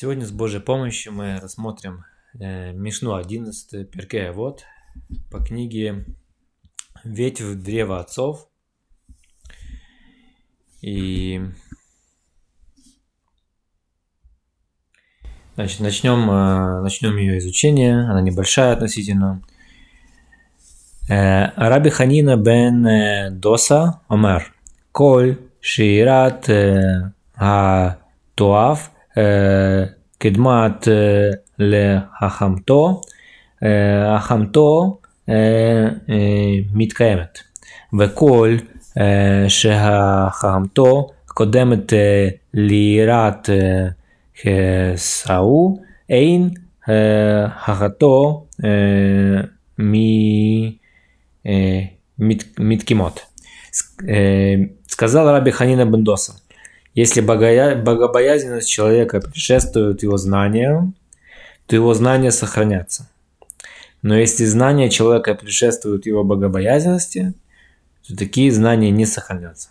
Сегодня с Божьей помощью мы рассмотрим э, Мишну 11 Перке вот по книге «Ветвь древа отцов». И Значит, начнем, э, начнем ее изучение. Она небольшая относительно. Э, Раби Ханина бен э, Доса Омер. Коль шират ха туав קדמת להחמתו, החמתו מתקיימת. וכל שהחמתו קודמת ליראת חסאו, אין החתו מתקימות. Сказал Раби Ханина Бендоса, Если богобоязненность человека предшествует его знаниям, то его знания сохранятся. Но если знания человека предшествуют его богобоязненности, то такие знания не сохранятся.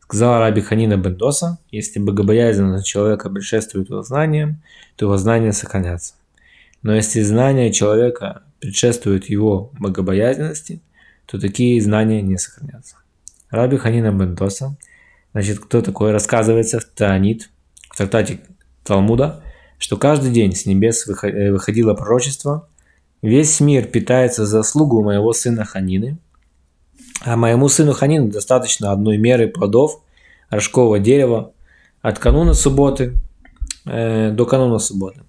Сказал Раби Ханина Бендоса, если богобоязненность человека предшествует его знаниям, то его знания сохранятся. Но если знания человека предшествуют его богобоязненности, то такие знания не сохранятся. Раби Ханина Бендоса – Значит, кто такой? Рассказывается в Таанит, в трактате Талмуда, что каждый день с небес э, выходило пророчество, весь мир питается заслугу моего сына Ханины, а моему сыну Ханину достаточно одной меры плодов рожкового дерева от кануна субботы э, до кануна субботы.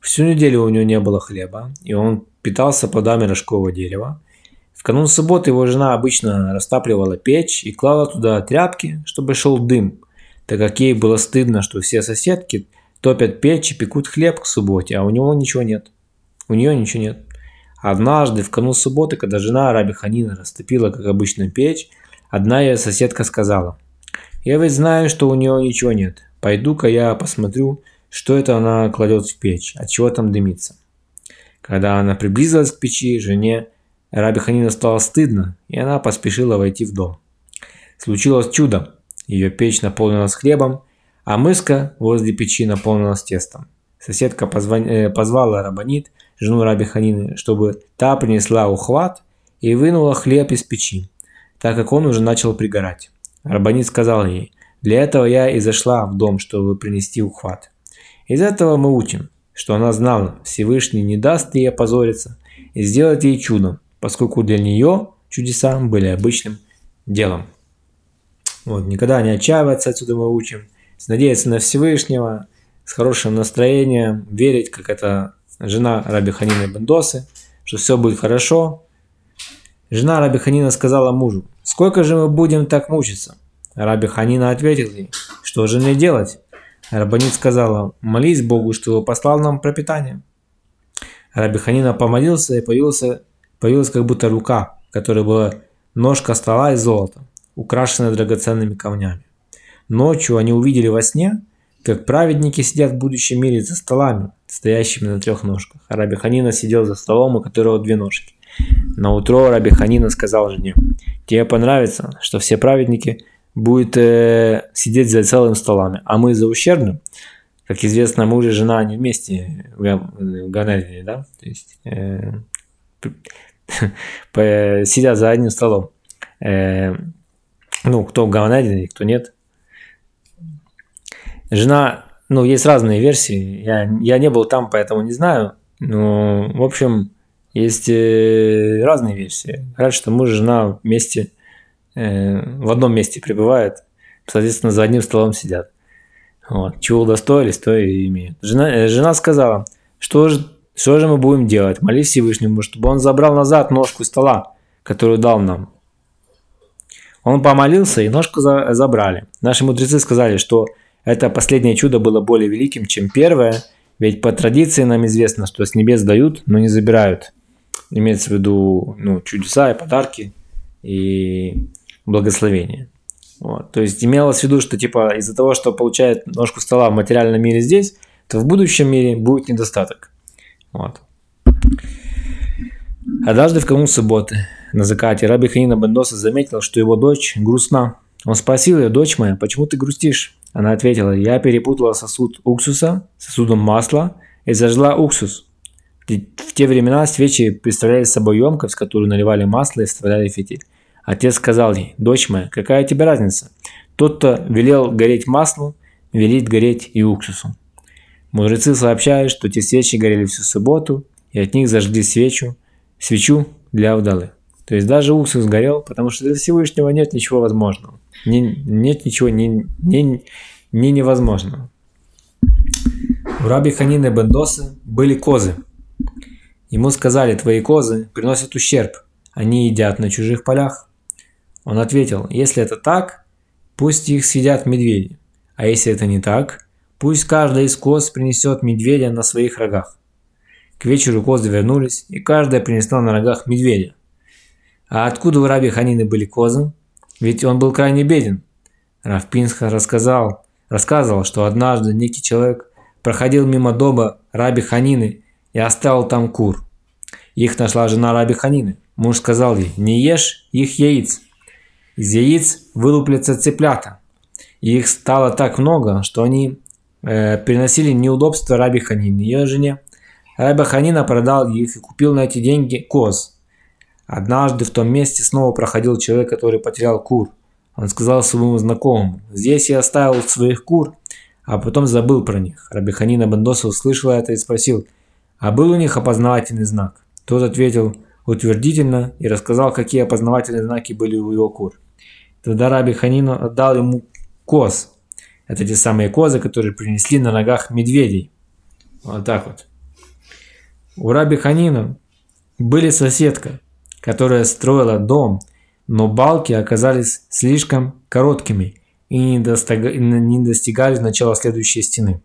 Всю неделю у него не было хлеба, и он питался плодами рожкового дерева, в канун субботы его жена обычно растапливала печь и клала туда тряпки, чтобы шел дым, так как ей было стыдно, что все соседки топят печь и пекут хлеб к субботе, а у него ничего нет. У нее ничего нет. Однажды, в канун субботы, когда жена Раби Ханина растопила, как обычно, печь, одна ее соседка сказала, «Я ведь знаю, что у нее ничего нет. Пойду-ка я посмотрю, что это она кладет в печь, от чего там дымится». Когда она приблизилась к печи, жене Раби Ханина стало стыдно, и она поспешила войти в дом. Случилось чудо. Ее печь наполнилась хлебом, а мыска возле печи наполнилась тестом. Соседка позвон... э, позвала Рабанит, жену Раби Ханины, чтобы та принесла ухват и вынула хлеб из печи, так как он уже начал пригорать. Рабанит сказал ей, «Для этого я и зашла в дом, чтобы принести ухват». Из этого мы учим, что она знала, Всевышний не даст ей опозориться и сделать ей чудом, поскольку для нее чудеса были обычным делом. Вот, никогда не отчаиваться, отсюда мы учим, надеяться на Всевышнего, с хорошим настроением, верить, как это жена Раби Ханина Бендосы, что все будет хорошо. Жена Раби Ханина сказала мужу, сколько же мы будем так мучиться? Раби Ханина ответил ей, что же мне делать? Рабанит сказала, молись Богу, что послал нам пропитание. Раби Ханина помолился и появился Появилась как будто рука, в которой была ножка стола из золота, украшенная драгоценными камнями. Ночью они увидели во сне, как праведники сидят в будущем мире за столами, стоящими на трех ножках. А Раби Ханина сидел за столом, у которого две ножки. На утро Раби Ханина сказал жене, тебе понравится, что все праведники будут э, сидеть за целым столами, а мы за ущербным. Как известно, муж и жена они вместе в, Ганедине, да? То есть э, сидят за одним столом. Э, ну, кто Гаонадине, кто нет. Жена, ну, есть разные версии. Я, я не был там, поэтому не знаю. Но, в общем, есть э, разные версии. Говорят, что муж и жена вместе, э, в одном месте пребывают, соответственно, за одним столом сидят. Вот. Чего удостоились, то и имеют. Жена, жена сказала, что же что же мы будем делать? Молись Всевышнему, чтобы он забрал назад ножку стола, которую дал нам. Он помолился, и ножку за забрали. Наши мудрецы сказали, что это последнее чудо было более великим, чем первое, ведь по традиции нам известно, что с небес дают, но не забирают. Имеется в виду ну, чудеса и подарки и благословения. Вот. То есть имелось в виду, что типа из-за того, что получает ножку стола в материальном мире здесь, то в будущем мире будет недостаток. Вот. Однажды в канун субботы на закате Раби Ханина Бендоса заметил, что его дочь грустна. Он спросил ее, дочь моя, почему ты грустишь? Она ответила, я перепутала сосуд уксуса с сосудом масла и зажгла уксус. В те времена свечи представляли собой емкость, в которую наливали масло и вставляли фитиль. Отец сказал ей, дочь моя, какая тебе разница? Тот, кто велел гореть маслу, велит гореть и уксусу. Мудрецы сообщают, что те свечи горели всю субботу, и от них зажгли свечу, свечу для удалы. То есть даже уксус горел, потому что для Всевышнего нет ничего возможного. Не, нет ничего не, не, не невозможного. У раби Ханины Бендосы были козы. Ему сказали, твои козы приносят ущерб, они едят на чужих полях. Он ответил, если это так, пусть их съедят медведи, а если это не так, пусть каждая из коз принесет медведя на своих рогах. К вечеру козы вернулись, и каждая принесла на рогах медведя. А откуда у раби Ханины были козы? Ведь он был крайне беден. Раф Пинсха рассказал, рассказывал, что однажды некий человек проходил мимо дома раби Ханины и оставил там кур. Их нашла жена раби Ханины. Муж сказал ей, не ешь их яиц. Из яиц вылуплятся цыплята. И их стало так много, что они э, приносили неудобства раби Ханины, ее жене. Раби Ханина продал их и купил на эти деньги коз. Однажды в том месте снова проходил человек, который потерял кур. Он сказал своему знакомому, «Здесь я оставил своих кур, а потом забыл про них». Рабиханина Бендоса услышал это и спросил, «А был у них опознавательный знак?» Тот ответил утвердительно и рассказал, какие опознавательные знаки были у его кур. Тогда Раби Ханину отдал ему коз. Это те самые козы, которые принесли на ногах медведей. Вот так вот. У Раби Ханина были соседка, которая строила дом, но балки оказались слишком короткими и не, достигали начала следующей стены.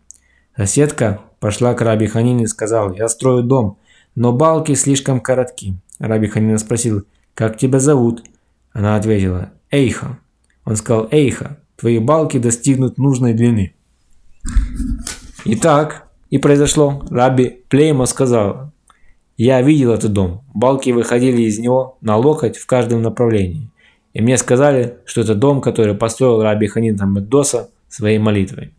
Соседка пошла к Раби Ханине и сказала, я строю дом, но балки слишком коротки. Раби Ханина спросил, как тебя зовут? Она ответила, Эйха. Он сказал, Эйха, твои балки достигнут нужной длины. И так и произошло. Раби Плейма сказал, я видел этот дом. Балки выходили из него на локоть в каждом направлении. И мне сказали, что это дом, который построил Раби Ханин Бендоса своей молитвой.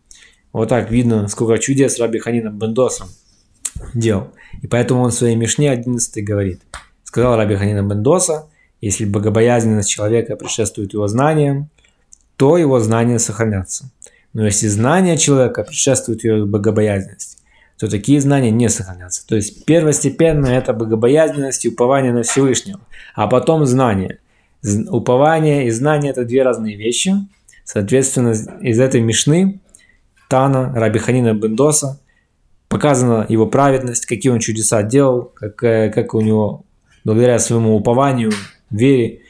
Вот так видно, сколько чудес Раби Ханина Бендоса делал. И поэтому он в своей Мишне 11 говорит. Сказал Раби Ханина Бендоса, если богобоязненность человека предшествует его знаниям, то его знания сохранятся. Но если знания человека предшествуют его богобоязненности, то такие знания не сохранятся. То есть первостепенно это богобоязненность и упование на Всевышнего, а потом знание. Упование и знание это две разные вещи. Соответственно, из этой Мишны Тана, Рабиханина Бендоса, показана его праведность, какие он чудеса делал, как, как у него, благодаря своему упованию, вере,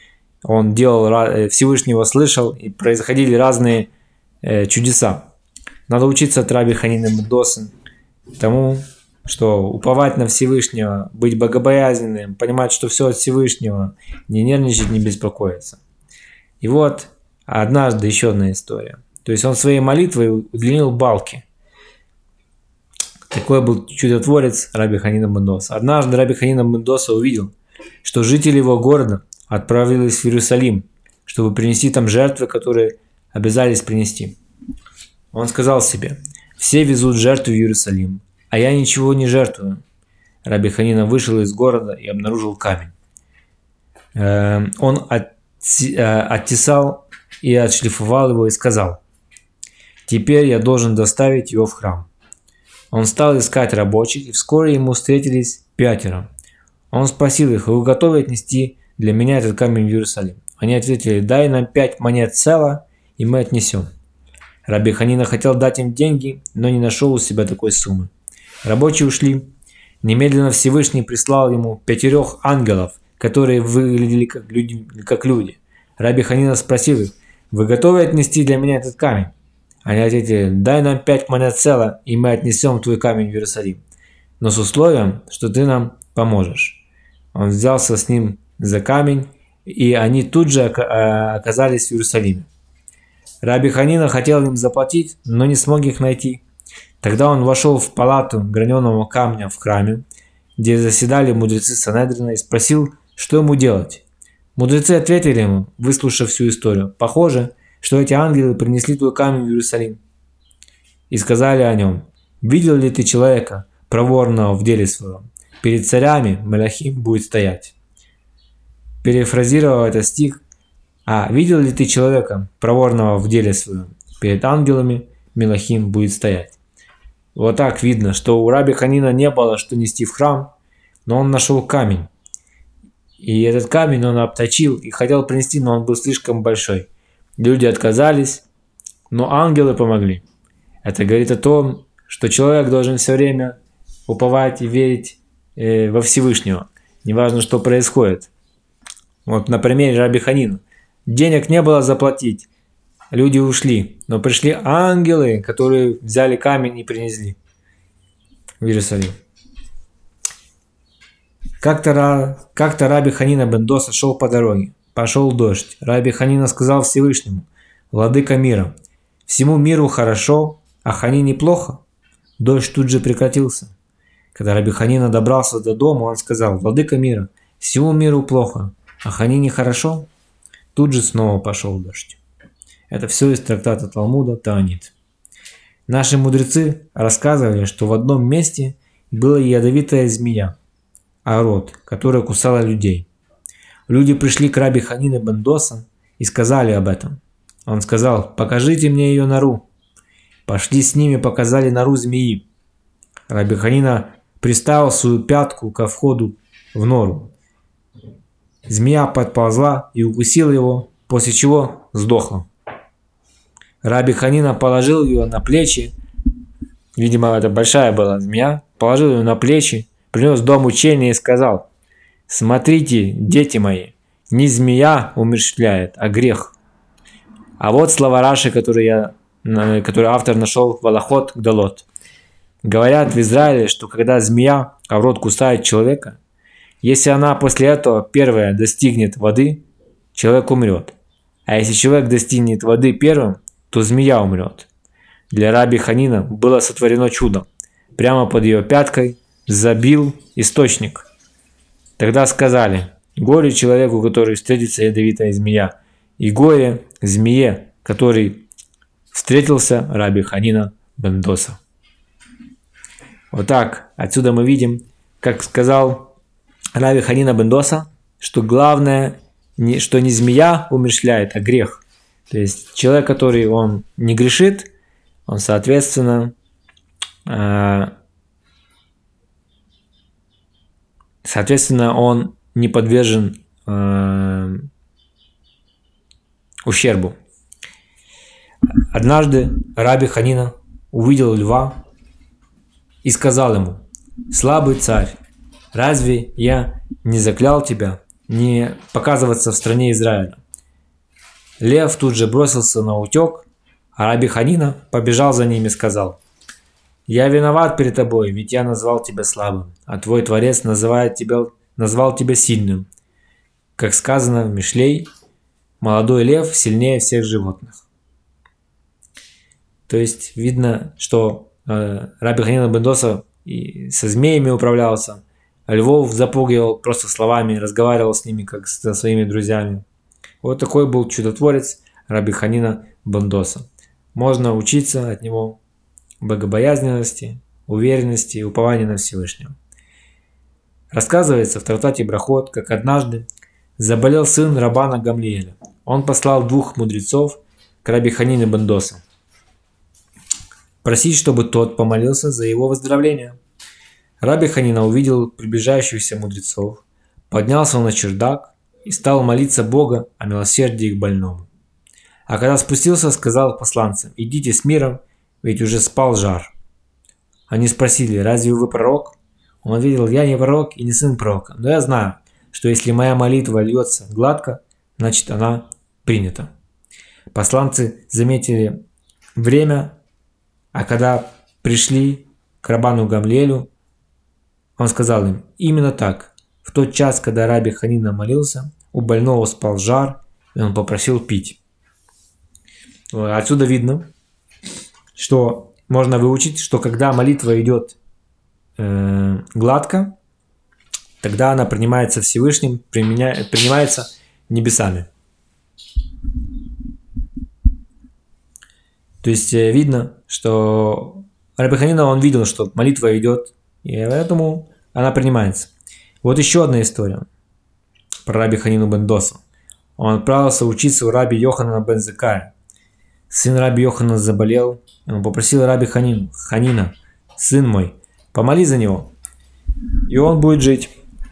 он делал, э, Всевышнего слышал, и происходили разные э, чудеса. Надо учиться от Раби Ханина Бендоса, тому, что уповать на Всевышнего, быть богобоязненным, понимать, что все от Всевышнего, не нервничать, не беспокоиться. И вот однажды еще одна история. То есть он своей молитвой удлинил балки. Такой был чудотворец Раби Ханина Бендоса. Однажды Раби Ханина Бендоса увидел, что жители его города отправились в Иерусалим, чтобы принести там жертвы, которые обязались принести. Он сказал себе, все везут жертву в Иерусалим, а я ничего не жертвую. Раби Ханина вышел из города и обнаружил камень. Эм, он э, оттесал и отшлифовал его и сказал, «Теперь я должен доставить его в храм». Он стал искать рабочих, и вскоре ему встретились пятеро. Он спросил их, вы готовы отнести для меня этот камень в Иерусалим? Они ответили, дай нам пять монет цела, и мы отнесем. Раби Ханина хотел дать им деньги, но не нашел у себя такой суммы. Рабочие ушли. Немедленно Всевышний прислал ему пятерых ангелов, которые выглядели как люди. Как люди. Раби Ханина спросил их, вы готовы отнести для меня этот камень? Они ответили, дай нам пять монет цела, и мы отнесем твой камень в Иерусалим. Но с условием, что ты нам поможешь. Он взялся с ним за камень, и они тут же оказались в Иерусалиме. Раби Ханина хотел им заплатить, но не смог их найти. Тогда он вошел в палату граненого камня в храме, где заседали мудрецы Санедрина, и спросил, что ему делать. Мудрецы ответили ему, выслушав всю историю. Похоже, что эти ангелы принесли твой камень в Иерусалим и сказали о нем, «Видел ли ты человека, проворного в деле своем? Перед царями Малахим будет стоять». Перефразировал этот стих, «А видел ли ты человека, проворного в деле своем? Перед ангелами Мелахим будет стоять». Вот так видно, что у раби Ханина не было что нести в храм, но он нашел камень. И этот камень он обточил и хотел принести, но он был слишком большой. Люди отказались, но ангелы помогли. Это говорит о том, что человек должен все время уповать и верить э, во Всевышнего. Неважно, что происходит. Вот на примере Раби Ханина. Денег не было заплатить. Люди ушли. Но пришли ангелы, которые взяли камень и принесли в Иерусалим. Как-то, как-то Раби Ханина Бендоса шел по дороге. Пошел дождь. Раби Ханина сказал Всевышнему, «Владыка мира, всему миру хорошо, а Хани неплохо». Дождь тут же прекратился. Когда Раби Ханина добрался до дома, он сказал, «Владыка мира, всему миру плохо, а Хани нехорошо». Тут же снова пошел дождь. Это все из трактата Талмуда Таанит. Наши мудрецы рассказывали, что в одном месте была ядовитая змея, Арот, которая кусала людей. Люди пришли к раби Ханина Бендоса и сказали об этом. Он сказал, покажите мне ее нору. Пошли с ними, показали нору змеи. Раби Ханина приставил свою пятку ко входу в нору. Змея подползла и укусила его, после чего сдохла. Раби Ханина положил ее на плечи, видимо, это большая была змея, положил ее на плечи, принес дом учения и сказал, «Смотрите, дети мои, не змея умерщвляет, а грех». А вот слова Раши, которые, я, которые автор нашел в Аллахот Гдалот. Говорят в Израиле, что когда змея в рот кусает человека, если она после этого первая достигнет воды, человек умрет. А если человек достигнет воды первым, то змея умрет. Для раби Ханина было сотворено чудо. Прямо под ее пяткой забил источник. Тогда сказали, горе человеку, который встретится ядовитая змея, и горе змее, который встретился раби Ханина Бендоса. Вот так, отсюда мы видим, как сказал раби Ханина Бендоса, что главное, что не змея умерщвляет, а грех – то есть человек, который он не грешит, он, соответственно, э, соответственно, он не подвержен э, ущербу. Однажды Раби Ханина увидел льва и сказал ему, «Слабый царь, разве я не заклял тебя не показываться в стране Израиля?» Лев тут же бросился на утек, а Раби Ханина побежал за ним и сказал, «Я виноват перед тобой, ведь я назвал тебя слабым, а твой Творец называет тебя, назвал тебя сильным. Как сказано в Мишлей, молодой лев сильнее всех животных». То есть видно, что э, Раби Ханина Бендоса и со змеями управлялся, львов запугивал просто словами, разговаривал с ними, как со своими друзьями. Вот такой был чудотворец Раби Ханина Бандоса. Можно учиться от него богобоязненности, уверенности и упования на Всевышнего. Рассказывается в трактате Брахот, как однажды заболел сын Рабана Гамлиэля. Он послал двух мудрецов к Раби Ханина Бандоса просить, чтобы тот помолился за его выздоровление. Раби Ханина увидел приближающихся мудрецов, поднялся на чердак и стал молиться Бога о милосердии к больному. А когда спустился, сказал посланцам, идите с миром, ведь уже спал жар. Они спросили, разве вы пророк? Он ответил, я не пророк и не сын пророка, но я знаю, что если моя молитва льется гладко, значит она принята. Посланцы заметили время, а когда пришли к Рабану Гамлелю, он сказал им, именно так, в тот час, когда Раби Ханина молился, у больного спал жар, и он попросил пить. Отсюда видно, что можно выучить, что когда молитва идет э, гладко, тогда она принимается Всевышним, применя... принимается небесами. То есть э, видно, что Раби Ханина, он видел, что молитва идет, и поэтому она принимается. Вот еще одна история про Раби Ханину Бендоса. Он отправился учиться у Раби Йоханана Бензекая. Сын Раби Йохана заболел, он попросил Раби Ханин, Ханина, сын мой, помоли за него, и он будет жить.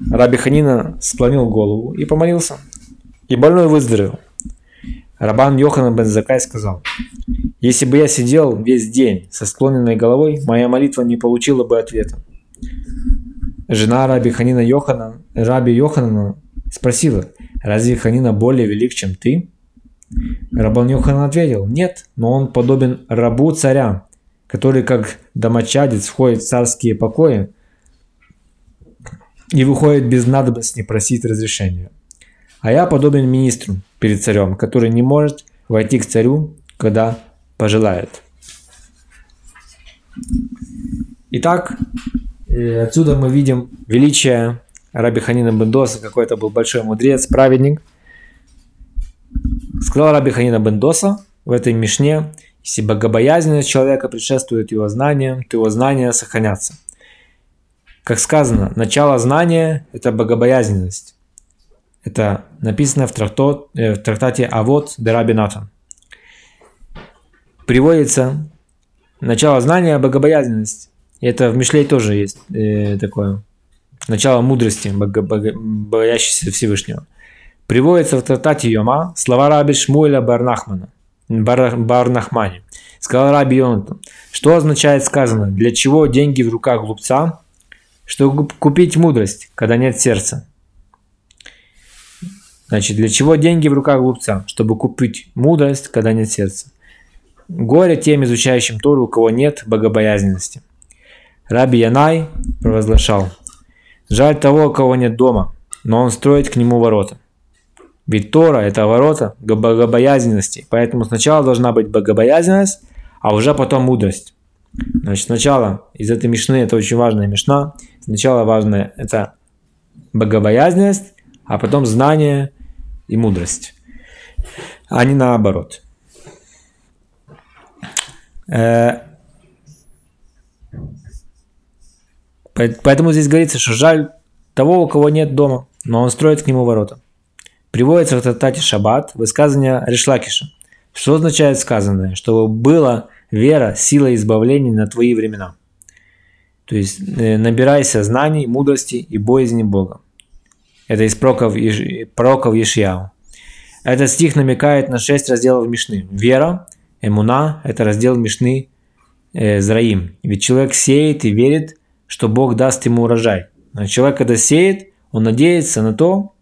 Раби Ханина склонил голову и помолился, и больной выздоровел. Рабан Йоханан Бензакай сказал, «Если бы я сидел весь день со склоненной головой, моя молитва не получила бы ответа». Жена Раби Ханина Йохана, Раби Йоханана спросила, «Разве Ханина более велик, чем ты?» Рабан Йохан ответил, нет, но он подобен рабу царя, который как домочадец входит в царские покои и выходит без надобности просить разрешения. А я подобен министру перед царем, который не может войти к царю, когда пожелает. Итак, э, отсюда мы видим величие Раби Ханина Бендоса, какой это был большой мудрец, праведник – Сказал Раби Ханина Бендоса в этой мишне, если богобоязненность человека предшествует его знаниям, то его знания сохранятся. Как сказано, начало знания – это богобоязненность. Это написано в, трактат, э, в трактате Авод де Раби Натан. Приводится начало знания – богобоязненность. Это в Мишлей тоже есть э, такое. Начало мудрости, боящейся Всевышнего. Приводится в трактате Йома слова раби Шмуэля Барнахмана, Бар, Барнахмани. Сказал раби Йонатан, что означает сказано, для чего деньги в руках глупца? Чтобы купить мудрость, когда нет сердца. Значит, для чего деньги в руках глупца? Чтобы купить мудрость, когда нет сердца. Горе тем изучающим Тору, у кого нет богобоязненности. Раби Янай провозглашал, жаль того, кого нет дома, но он строит к нему ворота. Ведь Тора – это ворота богобоязненности. Поэтому сначала должна быть богобоязненность, а уже потом мудрость. Значит, сначала из этой мишны, это очень важная мишна, сначала важное – это богобоязненность, а потом знание и мудрость, а не наоборот. Э, поэтому здесь говорится, что жаль того, у кого нет дома, но он строит к нему ворота. Приводится в трактате Шаббат высказывание Решлакиша. Что означает сказанное? Чтобы была вера, сила избавления на твои времена. То есть э, набирайся знаний, мудрости и боязни Бога. Это из пророков, пророков Ешьяу. Этот стих намекает на шесть разделов Мишны. Вера, эмуна – это раздел Мишны э, Зраим. Ведь человек сеет и верит, что Бог даст ему урожай. Но человек, когда сеет, он надеется на то,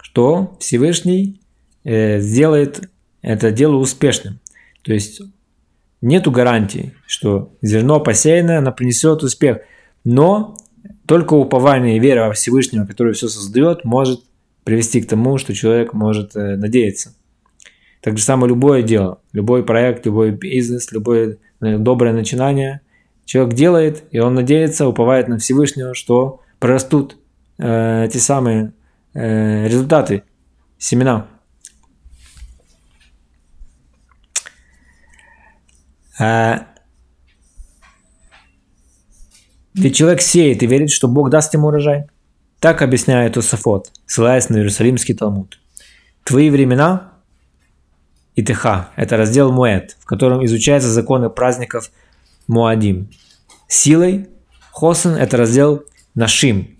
что Всевышний э, сделает это дело успешным. То есть нету гарантии, что зерно посеянное, оно принесет успех. Но только упование и вера во Всевышнего, который все создает, может привести к тому, что человек может э, надеяться. Так же самое любое дело, любой проект, любой бизнес, любое э, доброе начинание. Человек делает, и он надеется, уповает на Всевышнего, что прорастут э, эти самые э, результаты, семена. А, ведь человек сеет и верит, что Бог даст ему урожай. Так объясняет Усафот, ссылаясь на Иерусалимский Талмуд. Твои времена и Теха – это раздел Муэт, в котором изучаются законы праздников Муадим. Силой Хосен – это раздел Нашим,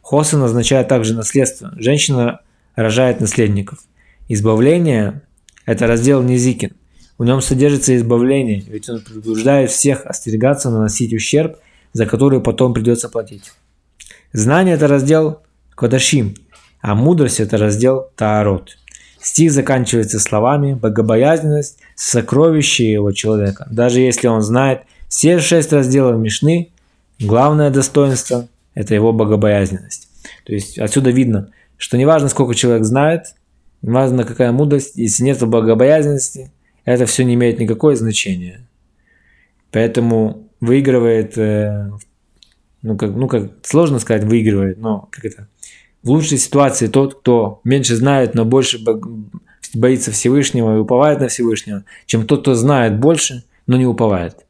Хосен означает также наследство. Женщина рожает наследников. Избавление – это раздел Низикин. В нем содержится избавление, ведь он предупреждает всех остерегаться наносить ущерб, за который потом придется платить. Знание – это раздел Кодашим, а мудрость – это раздел Таарот. Стих заканчивается словами «богобоязненность – сокровище его человека». Даже если он знает все шесть разделов Мишны, главное достоинство это его богобоязненность. То есть отсюда видно, что неважно, сколько человек знает, неважно, какая мудрость, если нет богобоязненности, это все не имеет никакого значения. Поэтому выигрывает, э, ну как, ну как сложно сказать выигрывает, но как это, в лучшей ситуации тот, кто меньше знает, но больше боится Всевышнего и уповает на Всевышнего, чем тот, кто знает больше, но не уповает.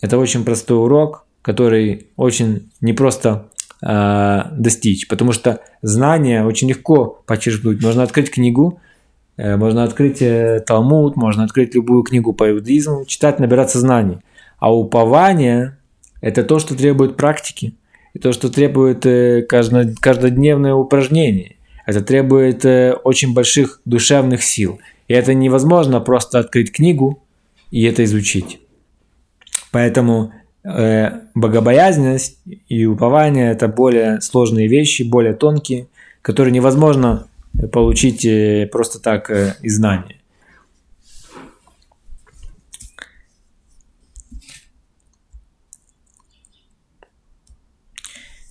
Это очень простой урок, который очень непросто э, достичь, потому что знания очень легко почерпнуть. Можно открыть книгу, э, можно открыть э, Талмуд, можно открыть любую книгу по иудаизму, читать, набираться знаний. А упование – это то, что требует практики, и то, что требует э, каждодневное упражнение. Это требует э, очень больших душевных сил. И это невозможно просто открыть книгу и это изучить. Поэтому э, богобоязненность и упование – это более сложные вещи, более тонкие, которые невозможно получить э, просто так э, из знания.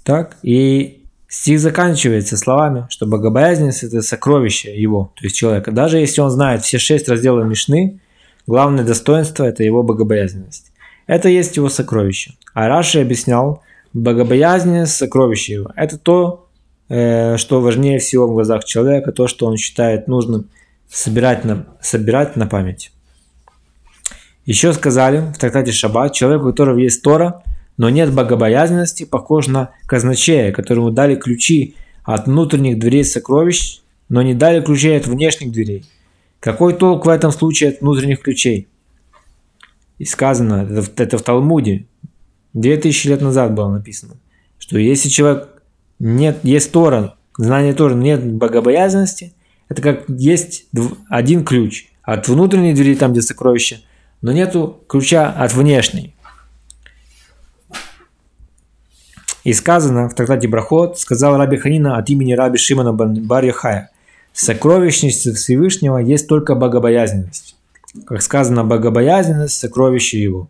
Так, и стих заканчивается словами, что богобоязненность – это сокровище его, то есть человека. Даже если он знает все шесть разделов Мишны, главное достоинство – это его богобоязненность. Это есть его сокровище. А Раши объяснял, богобоязненность – сокровище его. Это то, э, что важнее всего в глазах человека, то, что он считает нужным собирать на, собирать на память. Еще сказали в трактате Шаббат, человек, у которого есть Тора – но нет богобоязненности, похож на казначея, которому дали ключи от внутренних дверей сокровищ, но не дали ключей от внешних дверей. Какой толк в этом случае от внутренних ключей? И сказано, это, это в Талмуде, 2000 лет назад было написано, что если человек нет, есть Тора, знание Тора, нет богобоязненности, это как есть один ключ от внутренней двери, там где сокровище, но нету ключа от внешней. И сказано в трактате Брахот, сказал Раби Ханина от имени Раби Шимона бар Яхая, сокровищница Всевышнего есть только богобоязненность. Как сказано, богобоязненность – сокровище его.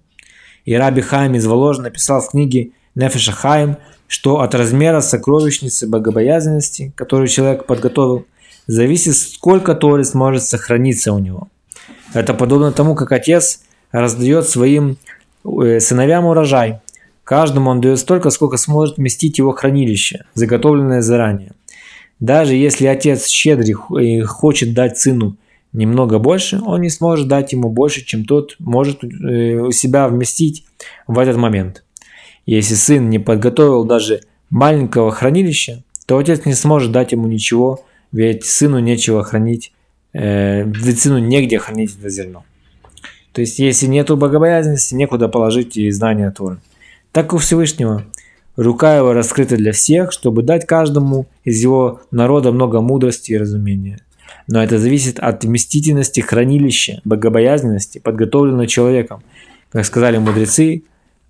И Раби Хаим из Воложа написал в книге Нефеша Хаим, что от размера сокровищницы богобоязненности, которую человек подготовил, зависит, сколько Торы сможет сохраниться у него. Это подобно тому, как отец раздает своим э, сыновьям урожай, Каждому он дает столько, сколько сможет вместить его хранилище, заготовленное заранее. Даже если отец щедрый и хочет дать сыну немного больше, он не сможет дать ему больше, чем тот может э, у себя вместить в этот момент. Если сын не подготовил даже маленького хранилища, то отец не сможет дать ему ничего, ведь сыну нечего хранить, э, ведь сыну негде хранить это зерно. То есть, если нету богобоязненности, некуда положить и знания Торы так у Всевышнего. Рука его раскрыта для всех, чтобы дать каждому из его народа много мудрости и разумения. Но это зависит от вместительности хранилища, богобоязненности, подготовленного человеком. Как сказали мудрецы,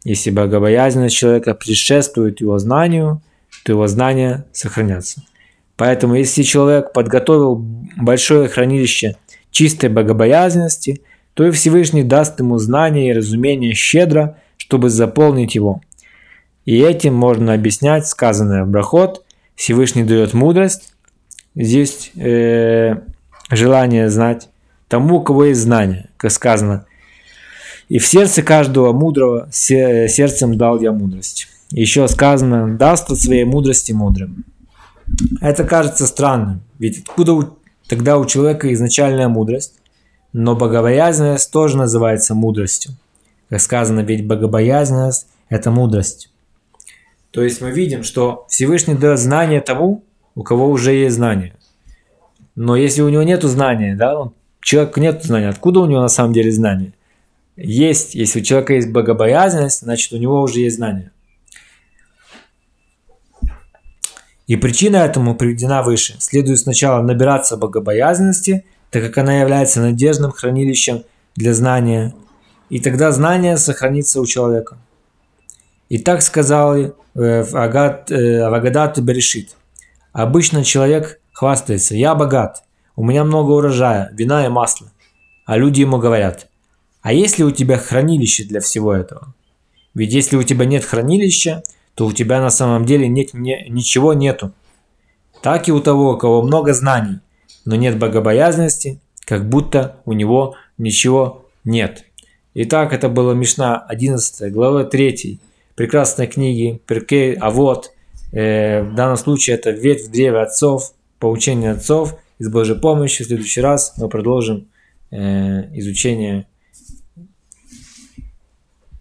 если богобоязненность человека предшествует его знанию, то его знания сохранятся. Поэтому если человек подготовил большое хранилище чистой богобоязненности, то и Всевышний даст ему знания и разумение щедро – чтобы заполнить его. И этим можно объяснять сказанное в Брахот. Всевышний дает мудрость. Здесь э, желание знать тому, у кого есть знание, как сказано. И в сердце каждого мудрого сердцем дал я мудрость. Еще сказано, даст от своей мудрости мудрым. Это кажется странным, ведь откуда тогда у человека изначальная мудрость? Но богобоязненность тоже называется мудростью. Как сказано, ведь богобоязненность – это мудрость. То есть мы видим, что Всевышний дает знание тому, у кого уже есть знание. Но если у него нет знания, да, он, человеку нет знания, откуда у него на самом деле знание? Есть, если у человека есть богобоязненность, значит у него уже есть знание. И причина этому приведена выше. Следует сначала набираться богобоязненности, так как она является надежным хранилищем для знания – и тогда знание сохранится у человека. И так сказал э, Агат, э, в Агадат Берешит. Обычно человек хвастается, я богат, у меня много урожая, вина и масла. А люди ему говорят, а есть ли у тебя хранилище для всего этого? Ведь если у тебя нет хранилища, то у тебя на самом деле нет, не, ничего нету. Так и у того, у кого много знаний, но нет богобоязненности, как будто у него ничего нет. Итак, это была Мишна 11, глава 3 прекрасной книги Перкей А вот Э, в данном случае это ветвь в древе отцов, поучение отцов. И с Божьей помощью в следующий раз мы продолжим э, изучение